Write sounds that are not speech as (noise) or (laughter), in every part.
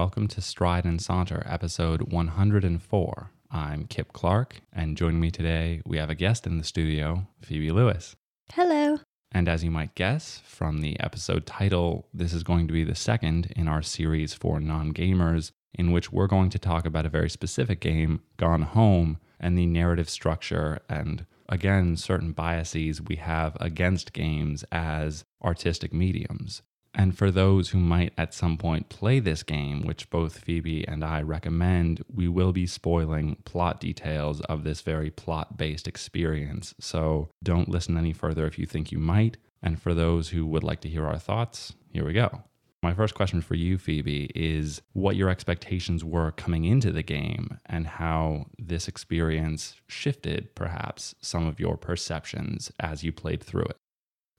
Welcome to Stride and Saunter, episode 104. I'm Kip Clark, and joining me today, we have a guest in the studio, Phoebe Lewis. Hello. And as you might guess from the episode title, this is going to be the second in our series for non gamers, in which we're going to talk about a very specific game, Gone Home, and the narrative structure and, again, certain biases we have against games as artistic mediums. And for those who might at some point play this game, which both Phoebe and I recommend, we will be spoiling plot details of this very plot based experience. So don't listen any further if you think you might. And for those who would like to hear our thoughts, here we go. My first question for you, Phoebe, is what your expectations were coming into the game and how this experience shifted perhaps some of your perceptions as you played through it.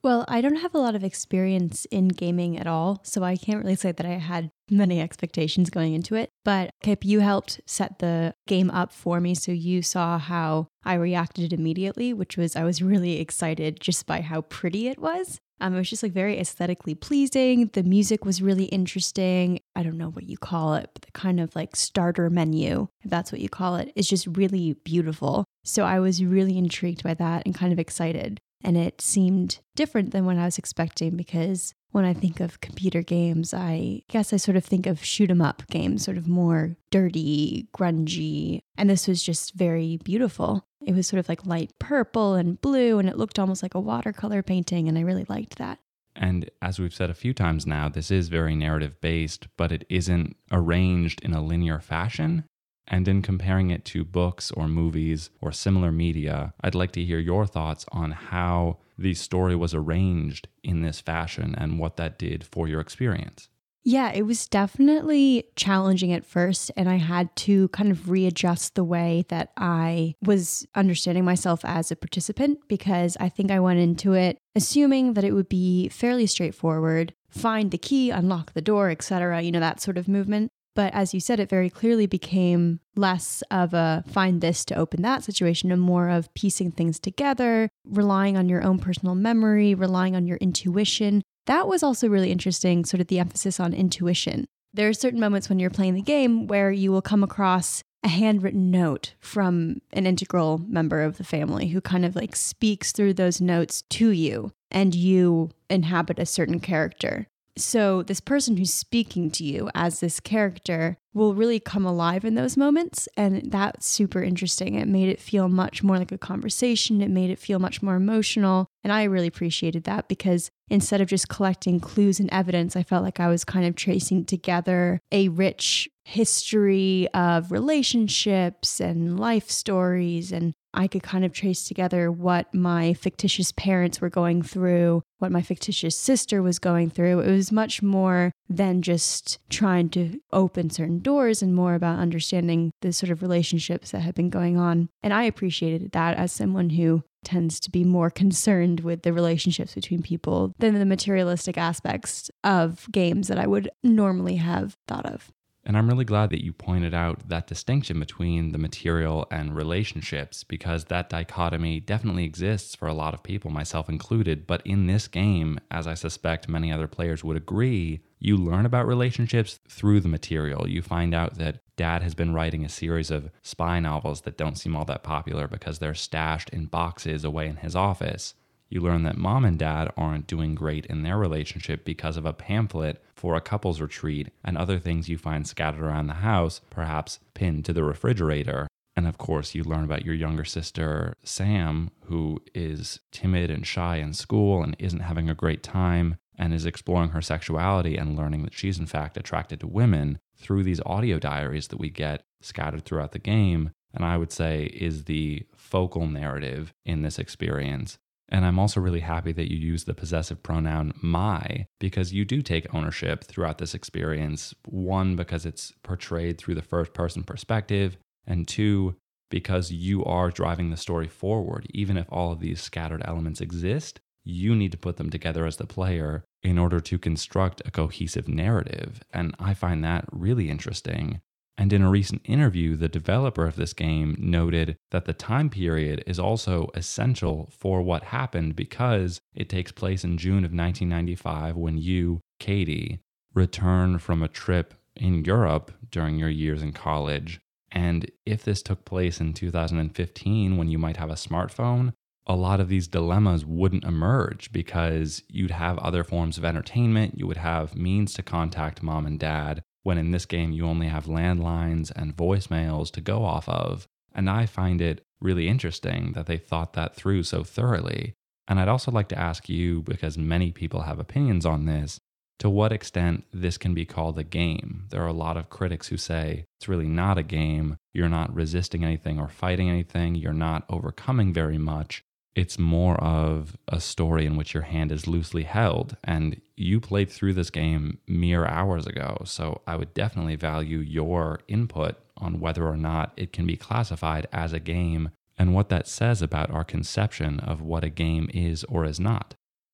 Well, I don't have a lot of experience in gaming at all, so I can't really say that I had many expectations going into it. But Kip, you helped set the game up for me, so you saw how I reacted immediately, which was I was really excited just by how pretty it was. Um, it was just like very aesthetically pleasing. The music was really interesting. I don't know what you call it, but the kind of like starter menu, if that's what you call it, is just really beautiful. So I was really intrigued by that and kind of excited. And it seemed different than what I was expecting because when I think of computer games, I guess I sort of think of shoot 'em up games, sort of more dirty, grungy. And this was just very beautiful. It was sort of like light purple and blue, and it looked almost like a watercolor painting. And I really liked that. And as we've said a few times now, this is very narrative based, but it isn't arranged in a linear fashion. And in comparing it to books or movies or similar media, I'd like to hear your thoughts on how the story was arranged in this fashion and what that did for your experience. Yeah, it was definitely challenging at first, and I had to kind of readjust the way that I was understanding myself as a participant because I think I went into it assuming that it would be fairly straightforward find the key, unlock the door, etc., you know, that sort of movement. But as you said, it very clearly became less of a find this to open that situation and more of piecing things together, relying on your own personal memory, relying on your intuition. That was also really interesting, sort of the emphasis on intuition. There are certain moments when you're playing the game where you will come across a handwritten note from an integral member of the family who kind of like speaks through those notes to you and you inhabit a certain character. So, this person who's speaking to you as this character will really come alive in those moments. And that's super interesting. It made it feel much more like a conversation, it made it feel much more emotional. And I really appreciated that because instead of just collecting clues and evidence, I felt like I was kind of tracing together a rich history of relationships and life stories and I could kind of trace together what my fictitious parents were going through, what my fictitious sister was going through. It was much more than just trying to open certain doors and more about understanding the sort of relationships that had been going on. And I appreciated that as someone who tends to be more concerned with the relationships between people than the materialistic aspects of games that I would normally have thought of. And I'm really glad that you pointed out that distinction between the material and relationships because that dichotomy definitely exists for a lot of people, myself included. But in this game, as I suspect many other players would agree, you learn about relationships through the material. You find out that dad has been writing a series of spy novels that don't seem all that popular because they're stashed in boxes away in his office you learn that mom and dad aren't doing great in their relationship because of a pamphlet for a couples retreat and other things you find scattered around the house, perhaps pinned to the refrigerator. And of course, you learn about your younger sister, Sam, who is timid and shy in school and isn't having a great time and is exploring her sexuality and learning that she's in fact attracted to women through these audio diaries that we get scattered throughout the game. And I would say is the focal narrative in this experience. And I'm also really happy that you use the possessive pronoun my because you do take ownership throughout this experience. One, because it's portrayed through the first person perspective, and two, because you are driving the story forward. Even if all of these scattered elements exist, you need to put them together as the player in order to construct a cohesive narrative. And I find that really interesting. And in a recent interview, the developer of this game noted that the time period is also essential for what happened because it takes place in June of 1995 when you, Katie, return from a trip in Europe during your years in college. And if this took place in 2015 when you might have a smartphone, a lot of these dilemmas wouldn't emerge because you'd have other forms of entertainment, you would have means to contact mom and dad, when in this game you only have landlines and voicemails to go off of. And I find it really interesting that they thought that through so thoroughly. And I'd also like to ask you, because many people have opinions on this, to what extent this can be called a game. There are a lot of critics who say it's really not a game. You're not resisting anything or fighting anything. You're not overcoming very much. It's more of a story in which your hand is loosely held. And you played through this game mere hours ago. So I would definitely value your input on whether or not it can be classified as a game and what that says about our conception of what a game is or is not.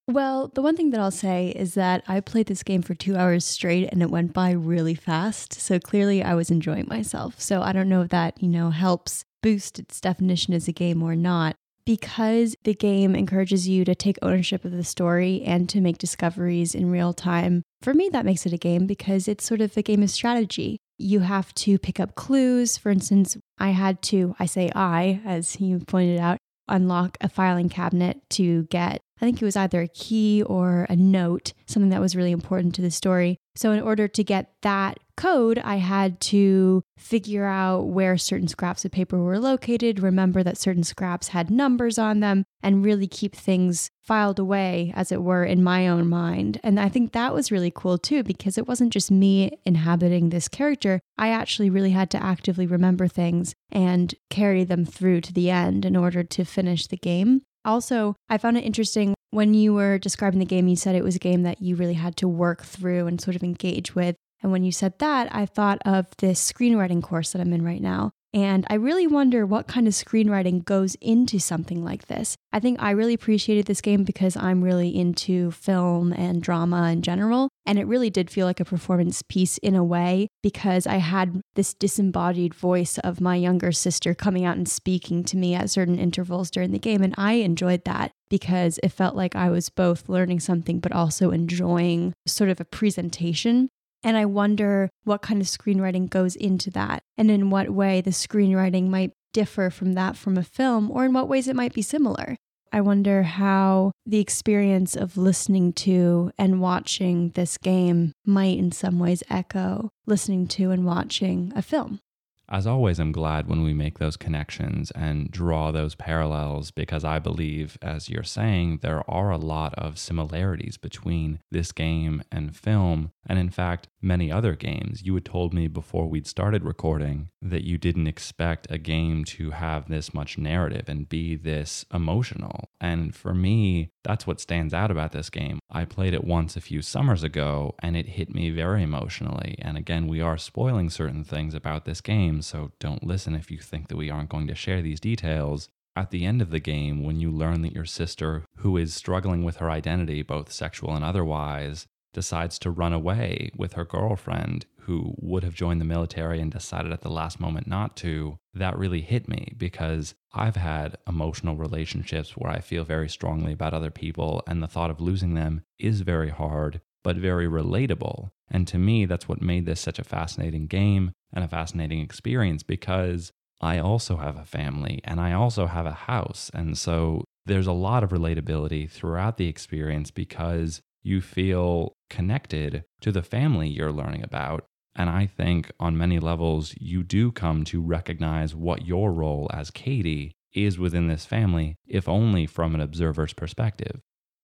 Well, the one thing that I'll say is that I played this game for two hours straight and it went by really fast. So clearly I was enjoying myself. So I don't know if that, you know, helps boost its definition as a game or not. Because the game encourages you to take ownership of the story and to make discoveries in real time, for me, that makes it a game because it's sort of a game of strategy. You have to pick up clues. For instance, I had to, I say I, as you pointed out, unlock a filing cabinet to get I think it was either a key or a note, something that was really important to the story. So, in order to get that code, I had to figure out where certain scraps of paper were located, remember that certain scraps had numbers on them, and really keep things filed away, as it were, in my own mind. And I think that was really cool too, because it wasn't just me inhabiting this character. I actually really had to actively remember things and carry them through to the end in order to finish the game. Also, I found it interesting when you were describing the game, you said it was a game that you really had to work through and sort of engage with. And when you said that, I thought of this screenwriting course that I'm in right now. And I really wonder what kind of screenwriting goes into something like this. I think I really appreciated this game because I'm really into film and drama in general. And it really did feel like a performance piece in a way because I had this disembodied voice of my younger sister coming out and speaking to me at certain intervals during the game. And I enjoyed that because it felt like I was both learning something but also enjoying sort of a presentation and I wonder what kind of screenwriting goes into that and in what way the screenwriting might differ from that from a film or in what ways it might be similar. I wonder how the experience of listening to and watching this game might, in some ways, echo listening to and watching a film. As always, I'm glad when we make those connections and draw those parallels because I believe, as you're saying, there are a lot of similarities between this game and film, and in fact, many other games. You had told me before we'd started recording that you didn't expect a game to have this much narrative and be this emotional. And for me, that's what stands out about this game. I played it once a few summers ago and it hit me very emotionally. And again, we are spoiling certain things about this game, so don't listen if you think that we aren't going to share these details. At the end of the game, when you learn that your sister, who is struggling with her identity, both sexual and otherwise, decides to run away with her girlfriend who would have joined the military and decided at the last moment not to, that really hit me because I've had emotional relationships where I feel very strongly about other people, and the thought of losing them is very hard, but very relatable. And to me, that's what made this such a fascinating game and a fascinating experience because I also have a family and I also have a house. And so there's a lot of relatability throughout the experience because you feel connected to the family you're learning about. And I think on many levels, you do come to recognize what your role as Katie is within this family, if only from an observer's perspective.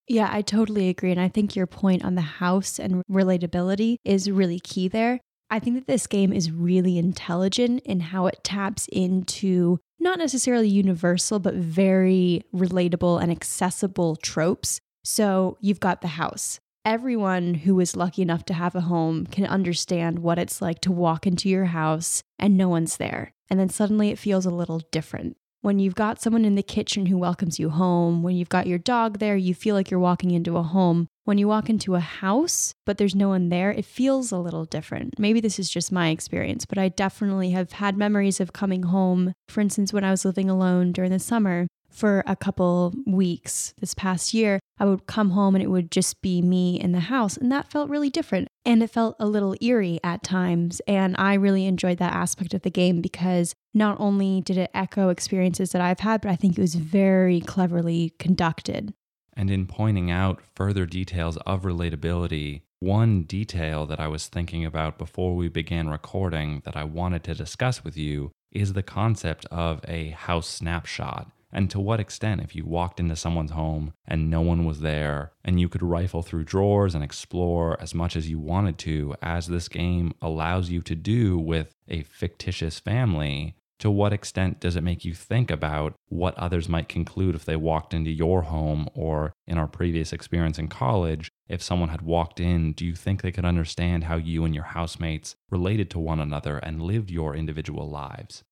Yeah, I totally agree. And I think your point on the house and relatability is really key there. I think that this game is really intelligent in how it taps into not necessarily universal, but very relatable and accessible tropes so you've got the house. Everyone who is lucky enough to have a home can understand what it's like to walk into your house and no one's there. And then suddenly it feels a little different. When you've got someone in the kitchen who welcomes you home, when you've got your dog there, you feel like you're walking into a home. When you walk into a house, but there's no one there, it feels a little different. Maybe this is just my experience, but I definitely have had memories of coming home. For instance, when I was living alone during the summer, for a couple weeks this past year, I would come home and it would just be me in the house. And that felt really different. And it felt a little eerie at times. And I really enjoyed that aspect of the game because not only did it echo experiences that I've had, but I think it was very cleverly conducted. And in pointing out further details of relatability, one detail that I was thinking about before we began recording that I wanted to discuss with you is the concept of a house snapshot. And to what extent, if you walked into someone's home and no one was there, and you could rifle through drawers and explore as much as you wanted to, as this game allows you to do with a fictitious family, to what extent does it make you think about what others might conclude if they walked into your home or in our previous experience in college? If someone had walked in do you think they could understand how you and your housemates related to one another and lived your individual lives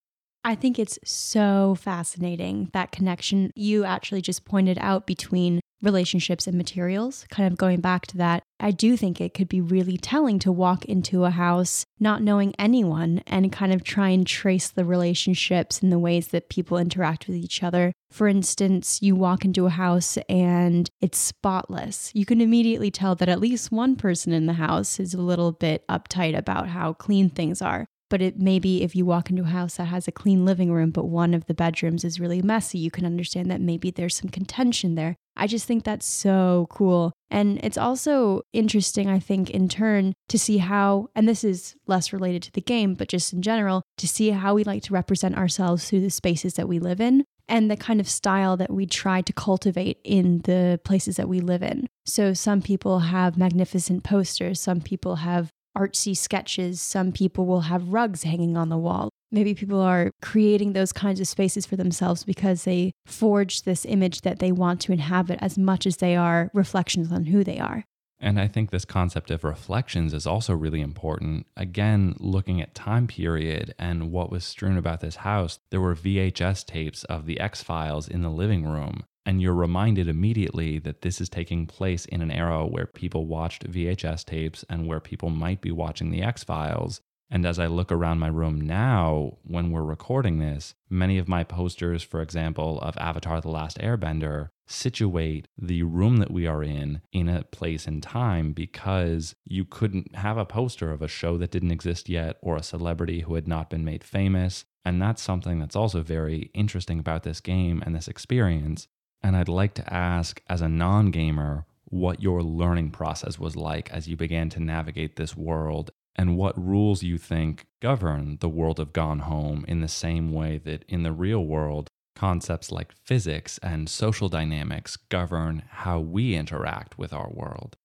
I think it's so fascinating that connection you actually just pointed out between relationships and materials. Kind of going back to that, I do think it could be really telling to walk into a house not knowing anyone and kind of try and trace the relationships and the ways that people interact with each other. For instance, you walk into a house and it's spotless. You can immediately tell that at least one person in the house is a little bit uptight about how clean things are but it maybe if you walk into a house that has a clean living room but one of the bedrooms is really messy you can understand that maybe there's some contention there i just think that's so cool and it's also interesting i think in turn to see how and this is less related to the game but just in general to see how we like to represent ourselves through the spaces that we live in and the kind of style that we try to cultivate in the places that we live in. So, some people have magnificent posters, some people have artsy sketches. Some people will have rugs hanging on the wall. Maybe people are creating those kinds of spaces for themselves because they forge this image that they want to inhabit as much as they are reflections on who they are. And I think this concept of reflections is also really important. Again, looking at time period and what was strewn about this house, there were VHS tapes of the X Files in the living room. And you're reminded immediately that this is taking place in an era where people watched VHS tapes and where people might be watching The X Files. And as I look around my room now, when we're recording this, many of my posters, for example, of Avatar The Last Airbender, situate the room that we are in in a place and time because you couldn't have a poster of a show that didn't exist yet or a celebrity who had not been made famous. And that's something that's also very interesting about this game and this experience and I'd like to ask, as a non gamer, what your learning process was like as you began to navigate this world and what rules you think govern the world of Gone Home in the same way that in the real world, concepts like physics and social dynamics govern how we interact with our world.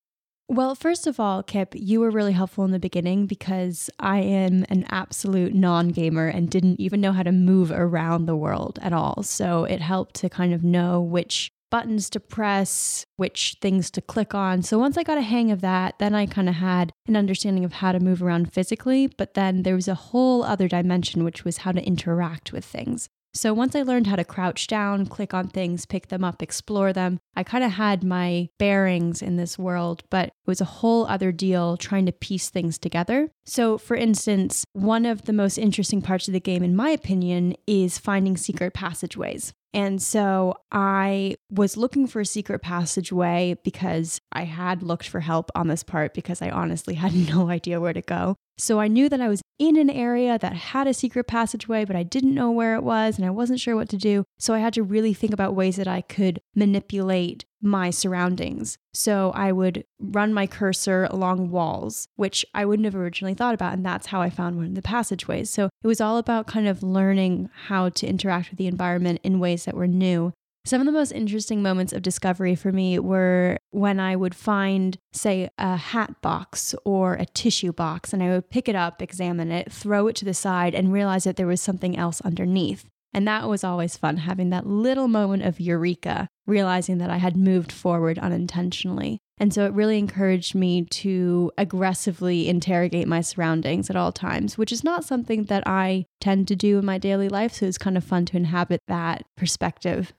Well, first of all, Kip, you were really helpful in the beginning because I am an absolute non gamer and didn't even know how to move around the world at all. So it helped to kind of know which buttons to press, which things to click on. So once I got a hang of that, then I kind of had an understanding of how to move around physically. But then there was a whole other dimension, which was how to interact with things. So once I learned how to crouch down, click on things, pick them up, explore them, I kind of had my bearings in this world, but it was a whole other deal trying to piece things together. So, for instance, one of the most interesting parts of the game, in my opinion, is finding secret passageways. And so I was looking for a secret passageway because I had looked for help on this part because I honestly (laughs) had no idea where to go. So I knew that I was in an area that had a secret passageway, but I didn't know where it was and I wasn't sure what to do. So I had to really think about ways that I could manipulate my surroundings. So I would run my cursor along walls, which I wouldn't have originally thought about. And that's how I found one of the passageways. So it was all about kind of learning how to interact with the environment in ways that were new. Some of the most interesting moments of discovery for me were when I would find, say, a hat box or a tissue box, and I would pick it up, examine it, throw it to the side, and realize that there was something else underneath. And that was always fun, having that little moment of eureka, realizing that I had moved forward unintentionally. And so it really encouraged me to aggressively interrogate my surroundings at all times, which is not something that I tend to do in my daily life. So it's kind of fun to inhabit that perspective.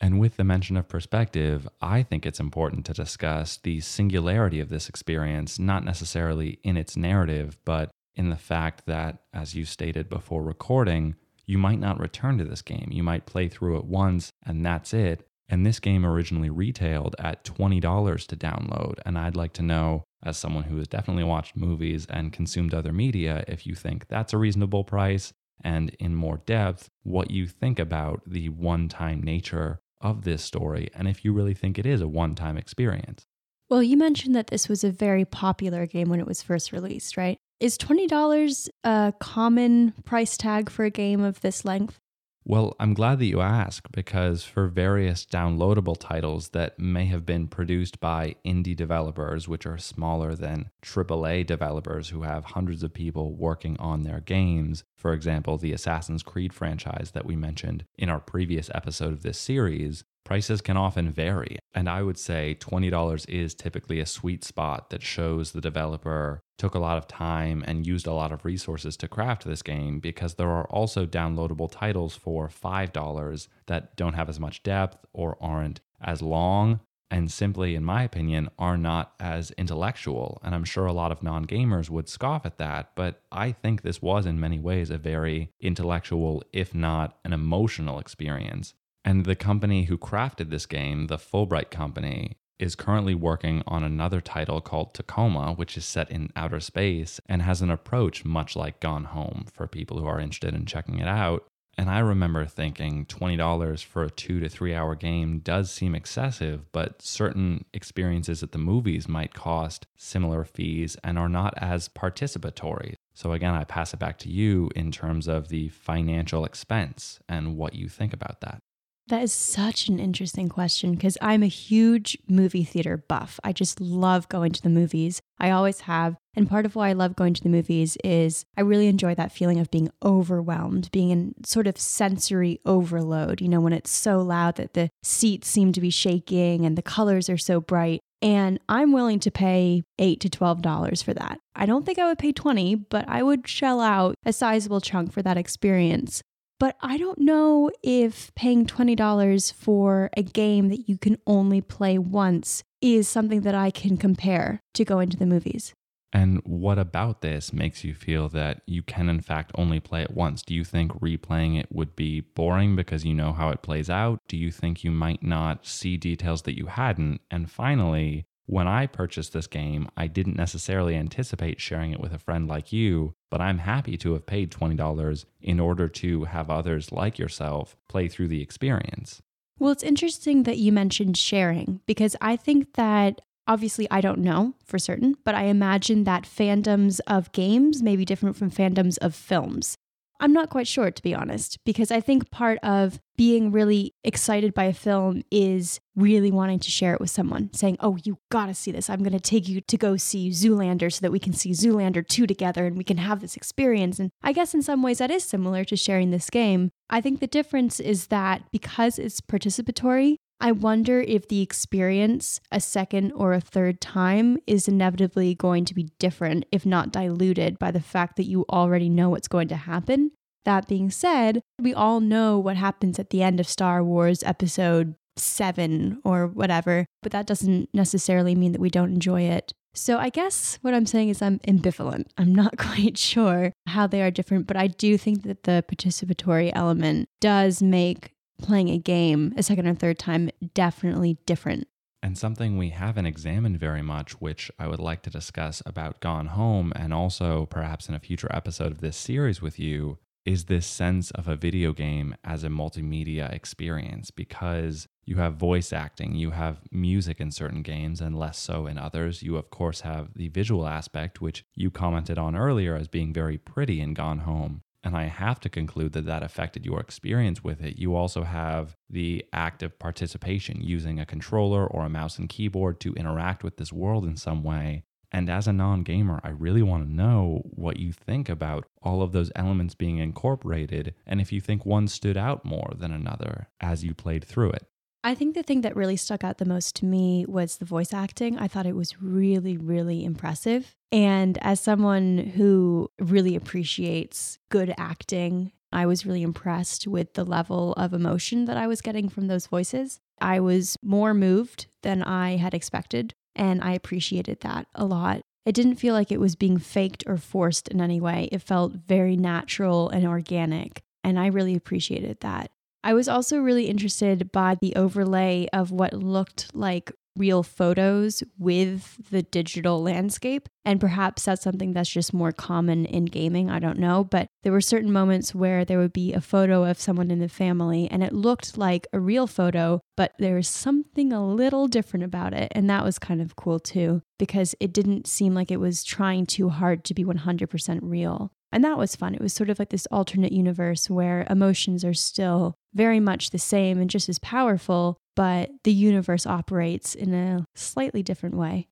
And with the mention of perspective, I think it's important to discuss the singularity of this experience, not necessarily in its narrative, but in the fact that, as you stated before recording, you might not return to this game. You might play through it once and that's it. And this game originally retailed at $20 to download. And I'd like to know, as someone who has definitely watched movies and consumed other media, if you think that's a reasonable price, and in more depth, what you think about the one time nature of this story, and if you really think it is a one time experience. Well, you mentioned that this was a very popular game when it was first released, right? Is $20 a common price tag for a game of this length? Well, I'm glad that you ask because for various downloadable titles that may have been produced by indie developers, which are smaller than AAA developers who have hundreds of people working on their games, for example, the Assassin's Creed franchise that we mentioned in our previous episode of this series, prices can often vary. And I would say $20 is typically a sweet spot that shows the developer took a lot of time and used a lot of resources to craft this game because there are also downloadable titles for $5 that don't have as much depth or aren't as long and simply, in my opinion, are not as intellectual. And I'm sure a lot of non gamers would scoff at that, but I think this was in many ways a very intellectual, if not an emotional experience. And the company who crafted this game, the Fullbright Company, is currently working on another title called Tacoma, which is set in outer space and has an approach much like Gone Home for people who are interested in checking it out. And I remember thinking $20 for a two to three hour game does seem excessive, but certain experiences at the movies might cost similar fees and are not as participatory. So, again, I pass it back to you in terms of the financial expense and what you think about that. That is such an interesting question because I'm a huge movie theater buff. I just love going to the movies. I always have. And part of why I love going to the movies is I really enjoy that feeling of being overwhelmed, being in sort of sensory overload, you know, when it's so loud that the seats seem to be shaking and the colors are so bright. And I'm willing to pay 8 to $12 for that. I don't think I would pay 20, but I would shell out a sizable chunk for that experience. But I don't know if paying $20 for a game that you can only play once is something that I can compare to going to the movies. And what about this makes you feel that you can, in fact, only play it once? Do you think replaying it would be boring because you know how it plays out? Do you think you might not see details that you hadn't? And finally, when I purchased this game, I didn't necessarily anticipate sharing it with a friend like you, but I'm happy to have paid $20 in order to have others like yourself play through the experience. Well, it's interesting that you mentioned sharing because I think that obviously I don't know for certain, but I imagine that fandoms of games may be different from fandoms of films. I'm not quite sure, to be honest, because I think part of being really excited by a film is really wanting to share it with someone, saying, Oh, you gotta see this. I'm gonna take you to go see Zoolander so that we can see Zoolander 2 together and we can have this experience. And I guess in some ways that is similar to sharing this game. I think the difference is that because it's participatory, I wonder if the experience a second or a third time is inevitably going to be different, if not diluted, by the fact that you already know what's going to happen. That being said, we all know what happens at the end of Star Wars episode seven or whatever, but that doesn't necessarily mean that we don't enjoy it. So I guess what I'm saying is I'm ambivalent. I'm not (laughs) quite sure how they are different, but I do think that the participatory element does make playing a game a second or third time definitely different. And something we haven't examined very much, which I would like to discuss about Gone Home and also perhaps in a future episode of this series with you, is this sense of a video game as a multimedia experience because you have voice acting, you have music in certain games and less so in others. You, of course, have the visual aspect, which you commented on earlier as being very pretty in Gone Home. And I have to conclude that that affected your experience with it. You also have the active participation using a controller or a mouse and keyboard to interact with this world in some way. And as a non gamer, I really want to know what you think about all of those elements being incorporated and if you think one stood out more than another as you played through it. I think the thing that really stuck out the most to me was the voice acting. I thought it was really, really impressive. And as someone who really appreciates good acting, I was really impressed with the level of emotion that I was getting from those voices. I was more moved than I had expected, and I appreciated that a lot. It didn't feel like it was being faked or forced in any way. It felt very natural and organic, and I really appreciated that. I was also really interested by the overlay of what looked like real photos with the digital landscape. And perhaps that's something that's just more common in gaming. I don't know. But there were certain moments where there would be a photo of someone in the family and it looked like a real photo, but there was something a little different about it. And that was kind of cool too, because it didn't seem like it was trying too hard to be 100% real. And that was fun. It was sort of like this alternate universe where emotions are still very much the same and just as powerful, but the universe operates in a slightly different way.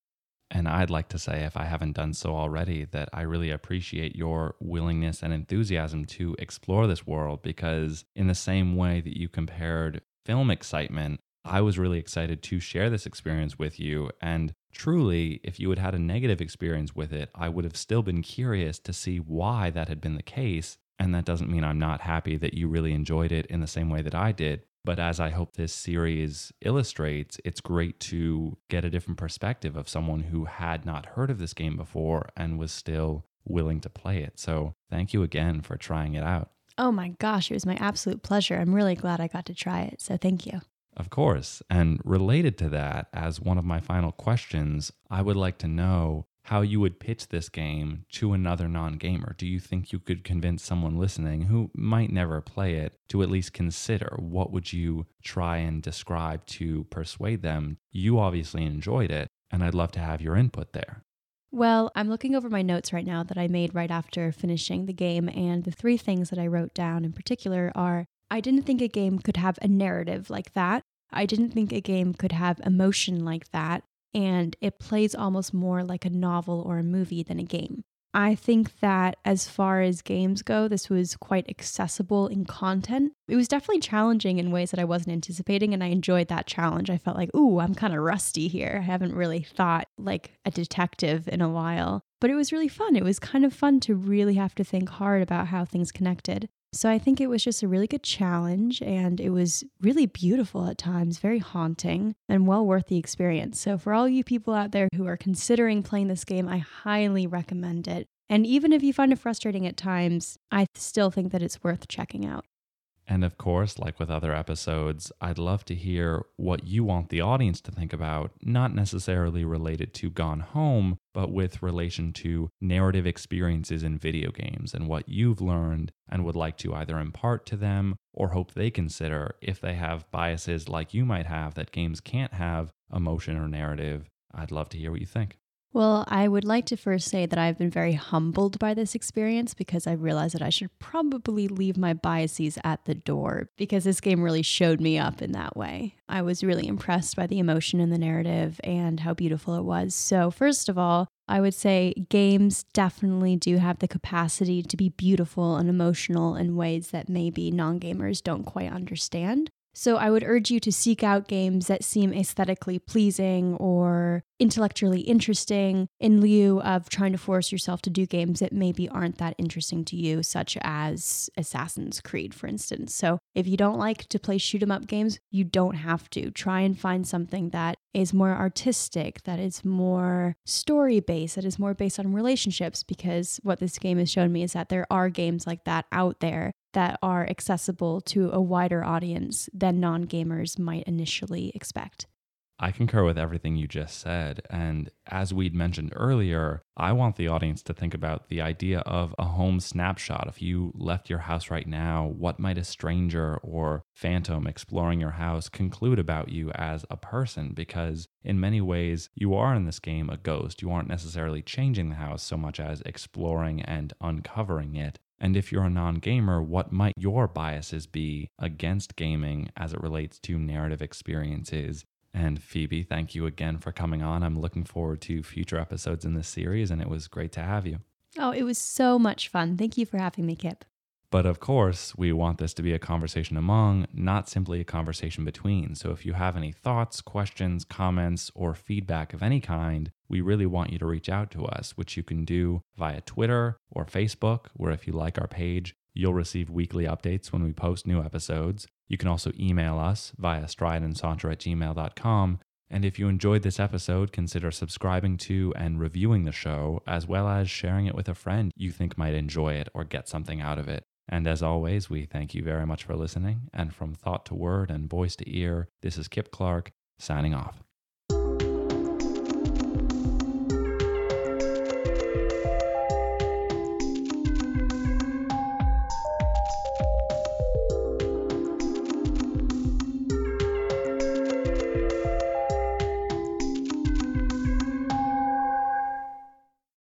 And I'd like to say, if I haven't done so already, that I really appreciate your willingness and enthusiasm to explore this world because, in the same way that you compared film excitement, I was really excited to share this experience with you. And truly, if you had had a negative experience with it, I would have still been curious to see why that had been the case. And that doesn't mean I'm not happy that you really enjoyed it in the same way that I did. But as I hope this series illustrates, it's great to get a different perspective of someone who had not heard of this game before and was still willing to play it. So thank you again for trying it out. Oh my gosh, it was my absolute pleasure. I'm really glad I got to try it. So thank you. Of course. And related to that, as one of my final questions, I would like to know how you would pitch this game to another non gamer. Do you think you could convince someone listening who might never play it to at least consider what would you try and describe to persuade them? You obviously enjoyed it, and I'd love to have your input there. Well, I'm looking over my notes right now that I made right after finishing the game, and the three things that I wrote down in particular are I didn't think a game could have a narrative like that. I didn't think a game could have emotion like that and it plays almost more like a novel or a movie than a game. I think that as far as games go, this was quite accessible in content. It was definitely challenging in ways that I wasn't anticipating, and I enjoyed that challenge. I felt like, ooh, I'm kind of rusty here. I haven't really thought like a detective in a while. But it was really fun. It was kind of fun to really have to think hard about how things connected. So I think it was just a really good challenge and it was really beautiful at times, very haunting and well worth the experience. So for all you people out there who are considering playing this game, I highly recommend it. And even if you find it frustrating at times, I still think that it's worth checking out. And of course, like with other episodes, I'd love to hear what you want the audience to think about, not necessarily related to Gone Home, but with relation to narrative experiences in video games and what you've learned and would like to either impart to them or hope they consider if they have biases like you might have that games can't have emotion or narrative. I'd love to hear what you think. Well, I would like to first say that I've been very humbled by this experience because I realized that I should probably leave my biases at the door because this game really showed me up in that way. I was really impressed by the emotion in the narrative and how beautiful it was. So, first of all, I would say games definitely do have the capacity to be beautiful and emotional in ways that maybe non gamers don't quite understand. So I would urge you to seek out games that seem aesthetically pleasing or intellectually interesting in lieu of trying to force yourself to do games that maybe aren't that interesting to you, such as Assassin's Creed, for instance. So if you don't like to play shoot 'em up games, you don't have to. Try and find something that is more artistic, that is more story based, that is more based on relationships, because what this game has shown me is that there are games like that out there that are accessible to a wider audience than non gamers might initially expect. I concur with everything you just said. And as we'd mentioned earlier, I want the audience to think about the idea of a home snapshot. If you left your house right now, what might a stranger or phantom exploring your house conclude about you as a person? Because in many ways, you are in this game a ghost. You aren't necessarily changing the house so much as exploring and uncovering it. And if you're a non gamer, what might your biases be against gaming as it relates to narrative experiences and Phoebe, thank you again for coming on. I'm looking forward to future episodes in this series, and it was great to have you. Oh, it was so much fun. Thank you for having me, Kip. But of course, we want this to be a conversation among, not simply a conversation between. So if you have any thoughts, questions, comments, or feedback of any kind, we really want you to reach out to us, which you can do via Twitter or Facebook, where if you like our page, you'll receive weekly updates when we post new episodes. You can also email us via strideandsaunter at gmail.com. And if you enjoyed this episode, consider subscribing to and reviewing the show, as well as sharing it with a friend you think might enjoy it or get something out of it. And as always, we thank you very much for listening. And from thought to word and voice to ear, this is Kip Clark signing off.